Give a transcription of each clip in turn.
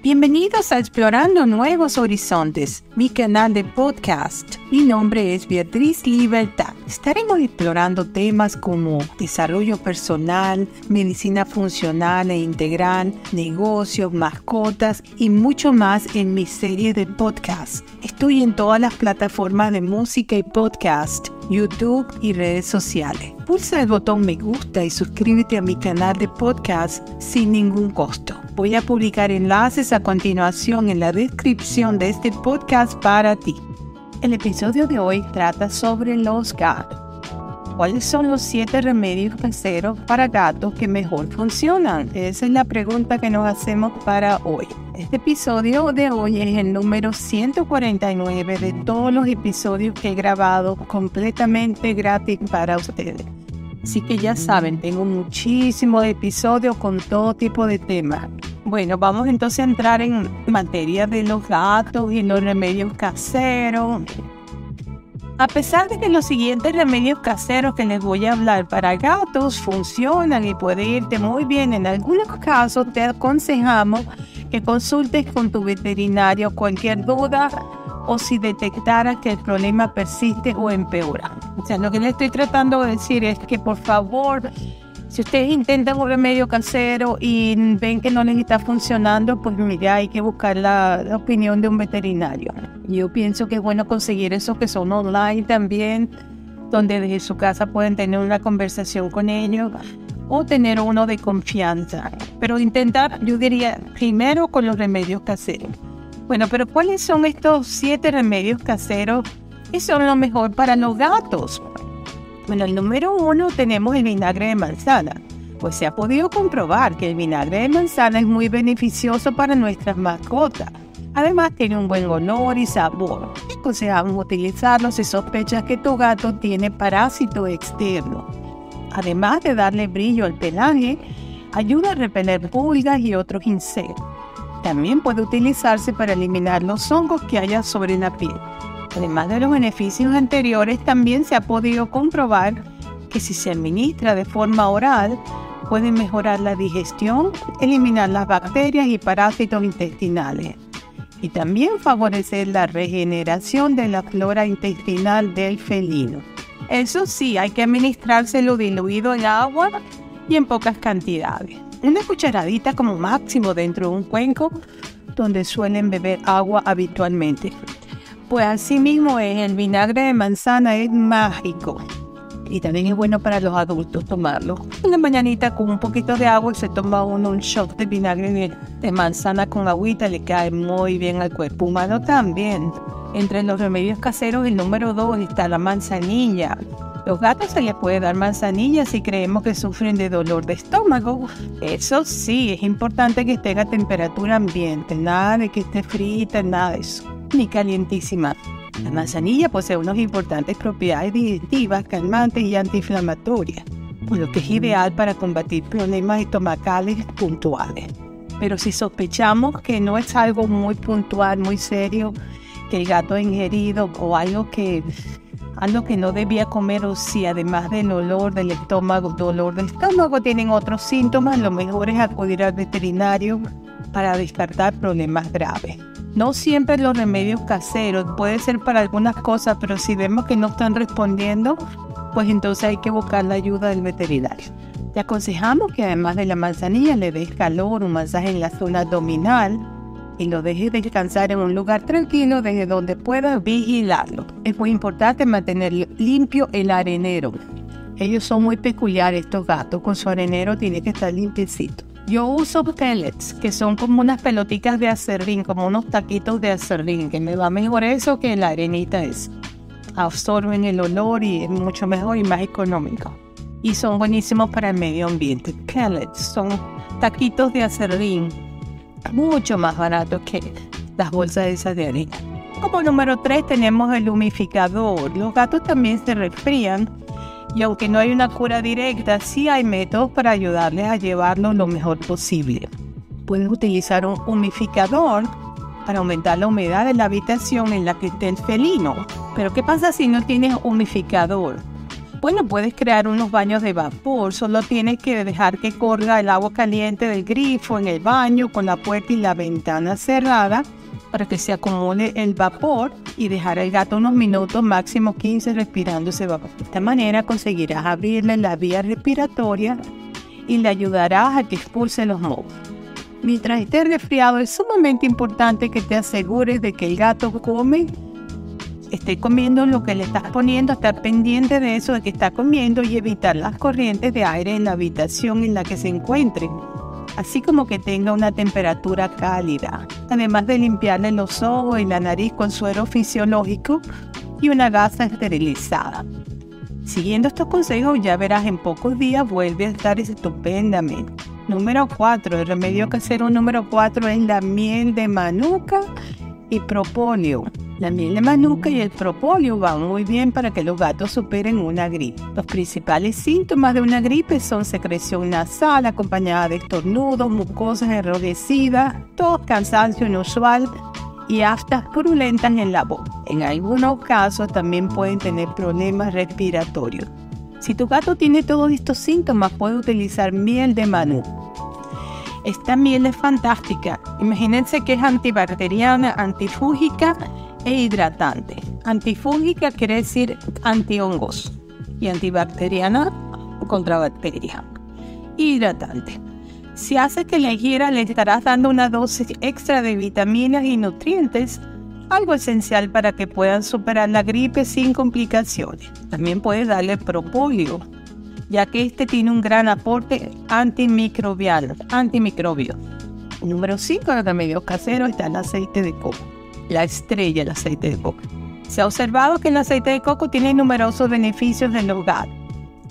Bienvenidos a Explorando Nuevos Horizontes, mi canal de podcast. Mi nombre es Beatriz Libertad. Estaremos explorando temas como desarrollo personal, medicina funcional e integral, negocios, mascotas y mucho más en mi serie de podcast. Estoy en todas las plataformas de música y podcast, YouTube y redes sociales. Pulsa el botón me gusta y suscríbete a mi canal de podcast sin ningún costo. Voy a publicar enlaces a continuación en la descripción de este podcast para ti. El episodio de hoy trata sobre los gatos. ¿Cuáles son los siete remedios caseros para gatos que mejor funcionan? Esa es la pregunta que nos hacemos para hoy. Este episodio de hoy es el número 149 de todos los episodios que he grabado completamente gratis para ustedes. Así que ya saben, tengo muchísimos episodios con todo tipo de temas. Bueno, vamos entonces a entrar en materia de los gatos y los remedios caseros. A pesar de que los siguientes remedios caseros que les voy a hablar para gatos funcionan y puede irte muy bien, en algunos casos te aconsejamos que consultes con tu veterinario cualquier duda o si detectaras que el problema persiste o empeora. O sea, lo que le estoy tratando de decir es que por favor, si ustedes intentan un remedio casero y ven que no les está funcionando, pues mira, hay que buscar la, la opinión de un veterinario. Yo pienso que es bueno conseguir esos que son online también, donde desde su casa pueden tener una conversación con ellos o tener uno de confianza. Pero intentar, yo diría, primero con los remedios caseros. Bueno, pero ¿cuáles son estos siete remedios caseros que son lo mejor para los gatos? Bueno, el número uno tenemos el vinagre de manzana. Pues se ha podido comprobar que el vinagre de manzana es muy beneficioso para nuestras mascotas. Además tiene un buen olor y sabor. Aconsejamos utilizarlo si sospechas que tu gato tiene parásito externo. Además de darle brillo al pelaje, ayuda a repeler pulgas y otros insectos. También puede utilizarse para eliminar los hongos que haya sobre la piel. Además de los beneficios anteriores, también se ha podido comprobar que si se administra de forma oral, puede mejorar la digestión, eliminar las bacterias y parásitos intestinales y también favorecer la regeneración de la flora intestinal del felino. Eso sí, hay que administrárselo diluido en agua y en pocas cantidades una cucharadita como máximo dentro de un cuenco donde suelen beber agua habitualmente. Pues así mismo es, el vinagre de manzana es mágico y también es bueno para los adultos tomarlo. En la mañanita con un poquito de agua se toma uno un shot de vinagre de manzana con agüita, le cae muy bien al cuerpo humano también. Entre los remedios caseros, el número dos está la manzanilla. Los gatos se les puede dar manzanilla si creemos que sufren de dolor de estómago. Eso sí, es importante que esté a temperatura ambiente, nada de que esté frita, nada de eso, ni calientísima. La manzanilla posee unas importantes propiedades digestivas, calmantes y antiinflamatorias, por lo que es ideal para combatir problemas estomacales puntuales. Pero si sospechamos que no es algo muy puntual, muy serio, que el gato ha ingerido o algo que algo que no debía comer o si además del olor del estómago, dolor del estómago tienen otros síntomas, lo mejor es acudir al veterinario para descartar problemas graves. No siempre los remedios caseros, puede ser para algunas cosas, pero si vemos que no están respondiendo, pues entonces hay que buscar la ayuda del veterinario. Te aconsejamos que además de la manzanilla le des calor, un masaje en la zona abdominal, y lo dejes descansar en un lugar tranquilo desde donde puedas vigilarlo. Es muy importante mantener limpio el arenero. Ellos son muy peculiares estos gatos, con su arenero tiene que estar limpiecito. Yo uso pellets, que son como unas pelotitas de acerrín, como unos taquitos de acerrín, que me va mejor eso que la arenita es. Absorben el olor y es mucho mejor y más económico. Y son buenísimos para el medio ambiente. Pellets son taquitos de acerrín mucho más barato que las bolsas esas de arena. Como número 3 tenemos el humificador. Los gatos también se resfrían y aunque no hay una cura directa, sí hay métodos para ayudarles a llevarlo lo mejor posible. Puedes utilizar un humificador para aumentar la humedad de la habitación en la que esté el felino. Pero ¿qué pasa si no tienes humificador? Bueno, puedes crear unos baños de vapor, solo tienes que dejar que corra el agua caliente del grifo en el baño con la puerta y la ventana cerrada para que se acumule el vapor y dejar al gato unos minutos, máximo 15, respirando ese vapor. De esta manera conseguirás abrirle la vía respiratoria y le ayudarás a que expulse los mocos. Mientras esté resfriado es sumamente importante que te asegures de que el gato come, esté comiendo lo que le estás poniendo, estar pendiente de eso, de que está comiendo y evitar las corrientes de aire en la habitación en la que se encuentre así como que tenga una temperatura cálida, además de limpiarle los ojos y la nariz con suero fisiológico y una gasa esterilizada. Siguiendo estos consejos ya verás en pocos días vuelve a estar estupendamente. Número 4, el remedio casero número 4 es la miel de manuka y propóleo. La miel de manuka y el propóleo van muy bien para que los gatos superen una gripe. Los principales síntomas de una gripe son secreción nasal acompañada de estornudos, mucosas enrojecidas, tos, cansancio inusual y aftas purulentas en la boca. En algunos casos también pueden tener problemas respiratorios. Si tu gato tiene todos estos síntomas, puede utilizar miel de manuka. Esta miel es fantástica. Imagínense que es antibacteriana, antifúngica e hidratante. Antifúngica quiere decir antihongos y antibacteriana contra bacterias. Hidratante. Si hace que la ingiera le estarás dando una dosis extra de vitaminas y nutrientes, algo esencial para que puedan superar la gripe sin complicaciones. También puedes darle propóleo, ya que este tiene un gran aporte antimicrobial, antimicrobio. Número 5 de remedios caseros está el aceite de coco la estrella del aceite de coco. Se ha observado que el aceite de coco tiene numerosos beneficios en el hogar.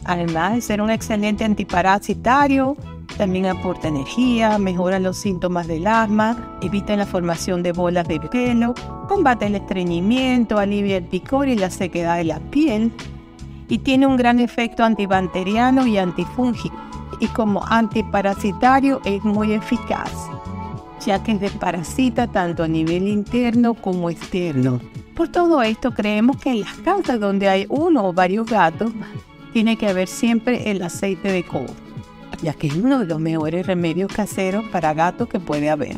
Además de ser un excelente antiparasitario, también aporta energía, mejora los síntomas del asma, evita la formación de bolas de pelo, combate el estreñimiento, alivia el picor y la sequedad de la piel y tiene un gran efecto antibacteriano y antifúngico y como antiparasitario es muy eficaz ya que desparasita tanto a nivel interno como externo. Por todo esto creemos que en las casas donde hay uno o varios gatos, tiene que haber siempre el aceite de coco, ya que es uno de los mejores remedios caseros para gatos que puede haber.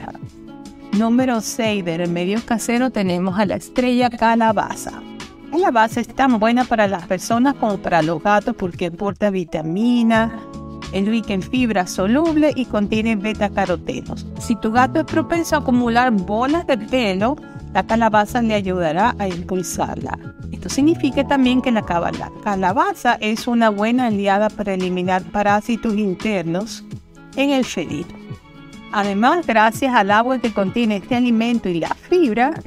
Número 6 de remedios caseros tenemos a la estrella calabaza. La calabaza es tan buena para las personas como para los gatos porque aporta vitaminas, es en fibra soluble y contiene beta-carotenos. Si tu gato es propenso a acumular bolas de pelo, la calabaza le ayudará a impulsarla. Esto significa también que la calabaza es una buena aliada para eliminar parásitos internos en el felino. Además, gracias al agua que contiene este alimento y la fibra,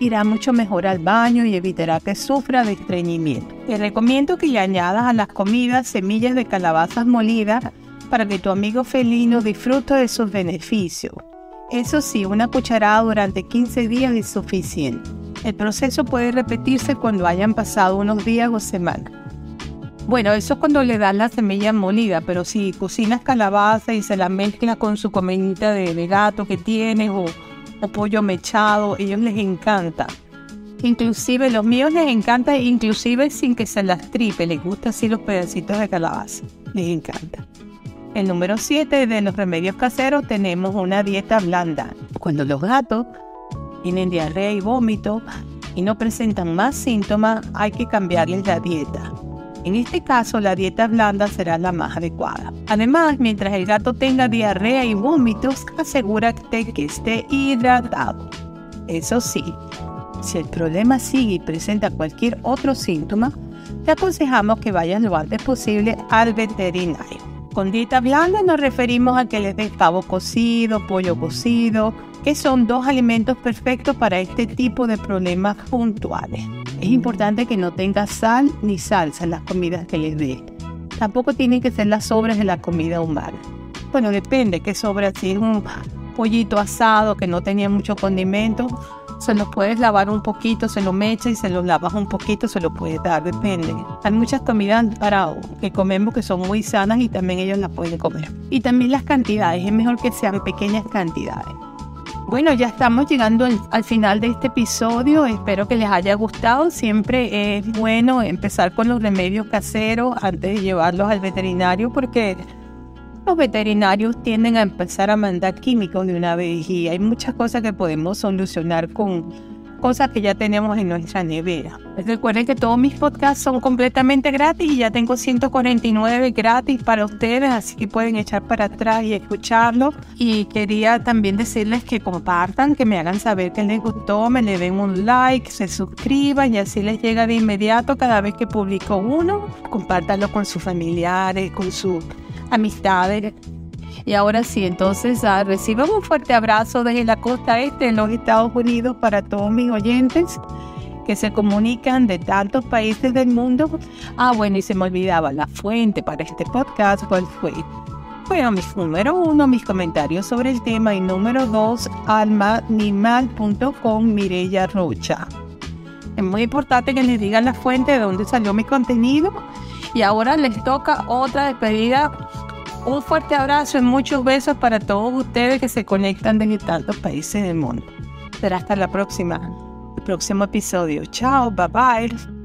irá mucho mejor al baño y evitará que sufra de estreñimiento. Te recomiendo que le añadas a las comidas semillas de calabazas molidas para que tu amigo felino disfrute de sus beneficios. Eso sí, una cucharada durante 15 días es suficiente. El proceso puede repetirse cuando hayan pasado unos días o semanas. Bueno, eso es cuando le das la semilla molida, pero si cocinas calabaza y se la mezcla con su comidita de, de gato que tienes o o pollo mechado, ellos les encanta. Inclusive los míos les encanta, inclusive sin que se las tripe, les gusta así los pedacitos de calabaza, les encanta. El número 7 de los remedios caseros tenemos una dieta blanda. Cuando los gatos tienen diarrea y vómito y no presentan más síntomas, hay que cambiarles la dieta. En este caso, la dieta blanda será la más adecuada. Además, mientras el gato tenga diarrea y vómitos, asegúrate que esté hidratado. Eso sí, si el problema sigue y presenta cualquier otro síntoma, te aconsejamos que vayas lo antes posible al veterinario. Con dieta blanda nos referimos a que les des pavo cocido, pollo cocido, que son dos alimentos perfectos para este tipo de problemas puntuales. Es importante que no tenga sal ni salsa en las comidas que les dé. Tampoco tienen que ser las sobras de la comida humana. Bueno, depende qué sobra. Si es un pollito asado que no tenía mucho condimento, se lo puedes lavar un poquito, se lo mechas y se lo lavas un poquito, se lo puedes dar, depende. Hay muchas comidas para que comemos que son muy sanas y también ellos las pueden comer. Y también las cantidades, es mejor que sean pequeñas cantidades. Bueno, ya estamos llegando al, final de este episodio. Espero que les haya gustado. Siempre es bueno empezar con los remedios caseros antes de llevarlos al veterinario porque los veterinarios tienden a empezar a mandar químicos de una vez y hay muchas cosas que podemos solucionar con cosas que ya tenemos en nuestra nevera. Recuerden que todos mis podcasts son completamente gratis y ya tengo 149 gratis para ustedes, así que pueden echar para atrás y escucharlo. Y quería también decirles que compartan, que me hagan saber que les gustó, me le den un like, se suscriban y así les llega de inmediato cada vez que publico uno. Compártanlo con sus familiares, con sus amistades y ahora sí, entonces uh, reciban un fuerte abrazo desde la costa este de los Estados Unidos para todos mis oyentes que se comunican de tantos países del mundo. Ah, bueno, y se me olvidaba la fuente para este podcast, ¿cuál fue? Bueno, mis número uno, mis comentarios sobre el tema y número dos, almaanimal.com Mirella Rocha. Es muy importante que les digan la fuente de dónde salió mi contenido. Y ahora les toca otra despedida un fuerte abrazo y muchos besos para todos ustedes que se conectan desde tantos países del mundo. Será hasta la próxima, el próximo episodio. Chao, bye bye.